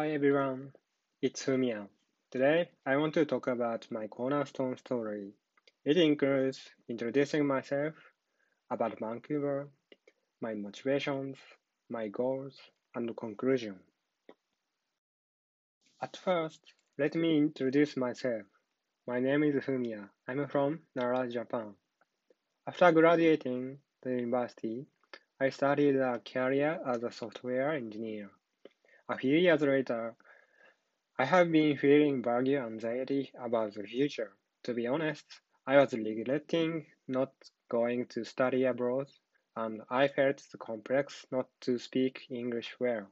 Hi everyone, it's Fumia. Today I want to talk about my cornerstone story. It includes introducing myself, about Vancouver, my motivations, my goals, and conclusion. At first, let me introduce myself. My name is Fumia. I'm from Nara, Japan. After graduating the university, I started a career as a software engineer. A few years later, I have been feeling vague anxiety about the future. To be honest, I was regretting not going to study abroad, and I felt the complex not to speak English well.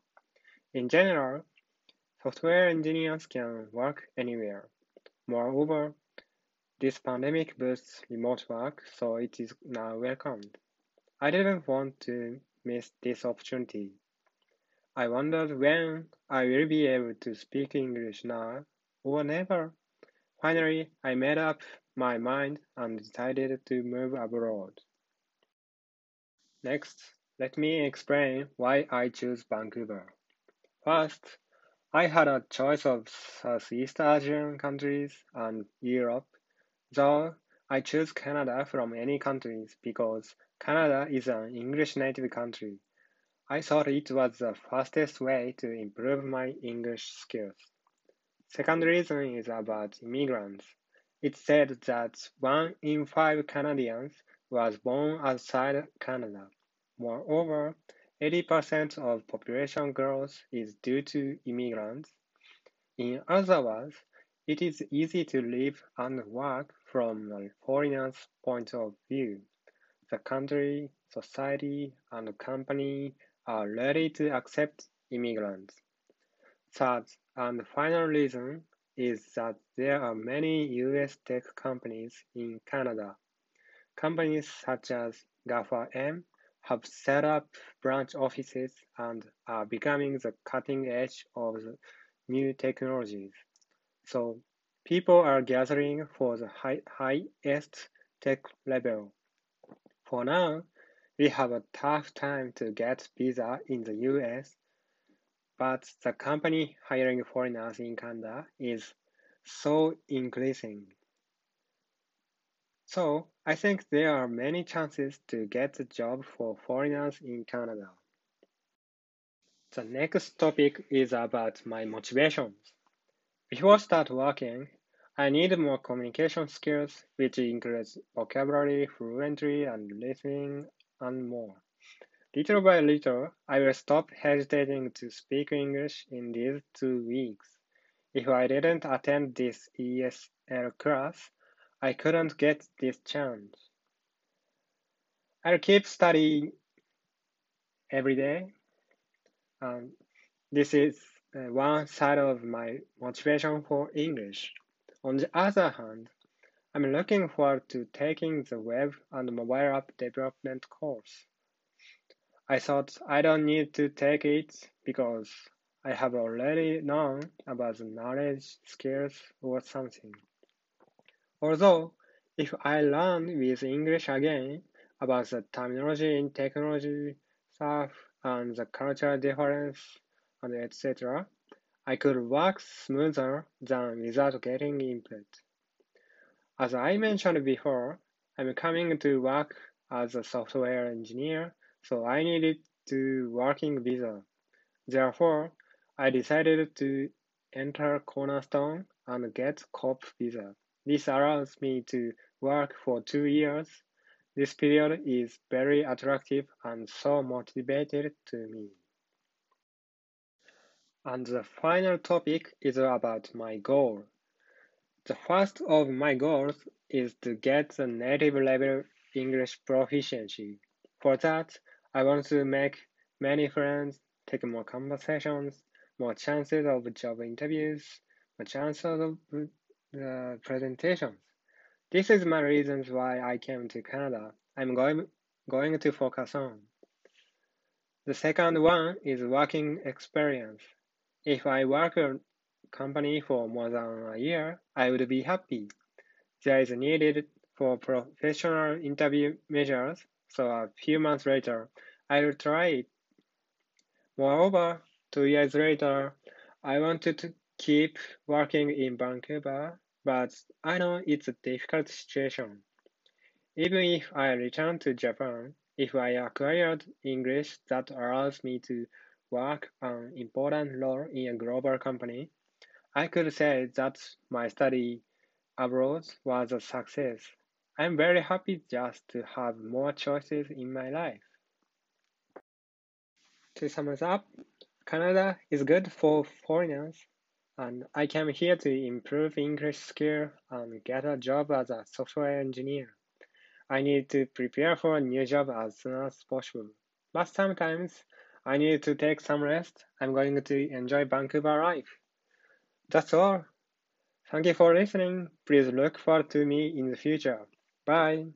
In general, software engineers can work anywhere. Moreover, this pandemic boosts remote work, so it is now welcomed. I didn't want to miss this opportunity. I wondered when I will be able to speak English now or never. Finally, I made up my mind and decided to move abroad. Next, let me explain why I chose Vancouver. First, I had a choice of Southeast Asian countries and Europe, though I chose Canada from any countries because Canada is an English native country. I thought it was the fastest way to improve my English skills. Second reason is about immigrants. It said that one in five Canadians was born outside Canada. Moreover, 80% of population growth is due to immigrants. In other words, it is easy to live and work from a foreigner's point of view. The country, society, and company are ready to accept immigrants. Third and final reason is that there are many US tech companies in Canada. Companies such as GAFA-M have set up branch offices and are becoming the cutting edge of the new technologies. So people are gathering for the high, highest tech level. For now, we have a tough time to get visa in the US, but the company hiring foreigners in Canada is so increasing. So I think there are many chances to get a job for foreigners in Canada. The next topic is about my motivations. Before start working, I need more communication skills, which includes vocabulary, fluentry, and listening and more. Little by little, I will stop hesitating to speak English in these two weeks. If I didn't attend this ESL class, I couldn't get this chance. I'll keep studying every day. Um, this is uh, one side of my motivation for English. On the other hand, I'm looking forward to taking the web and mobile app development course. I thought I don't need to take it because I have already known about the knowledge, skills, or something. Although, if I learn with English again about the terminology in technology stuff and the cultural difference and etc., I could work smoother than without getting input. As I mentioned before, I'm coming to work as a software engineer, so I needed to working visa. Therefore, I decided to enter Cornerstone and get COP visa. This allows me to work for two years. This period is very attractive and so motivated to me. And the final topic is about my goal. The first of my goals is to get the native level English proficiency. For that, I want to make many friends, take more conversations, more chances of job interviews, more chances of uh, presentations. This is my reasons why I came to Canada. I'm going, going to focus on. The second one is working experience. If I work company for more than a year, I would be happy. There is needed for professional interview measures, so a few months later, I will try it. Moreover, two years later, I wanted to keep working in Vancouver, but I know it's a difficult situation. Even if I return to Japan, if I acquired English that allows me to work an important role in a global company, I could say that my study abroad was a success. I'm very happy just to have more choices in my life. To sum it up, Canada is good for foreigners, and I came here to improve English skill and get a job as a software engineer. I need to prepare for a new job as soon as possible. But sometimes I need to take some rest. I'm going to enjoy Vancouver life. That's all. Thank you for listening. Please look forward to me in the future. Bye.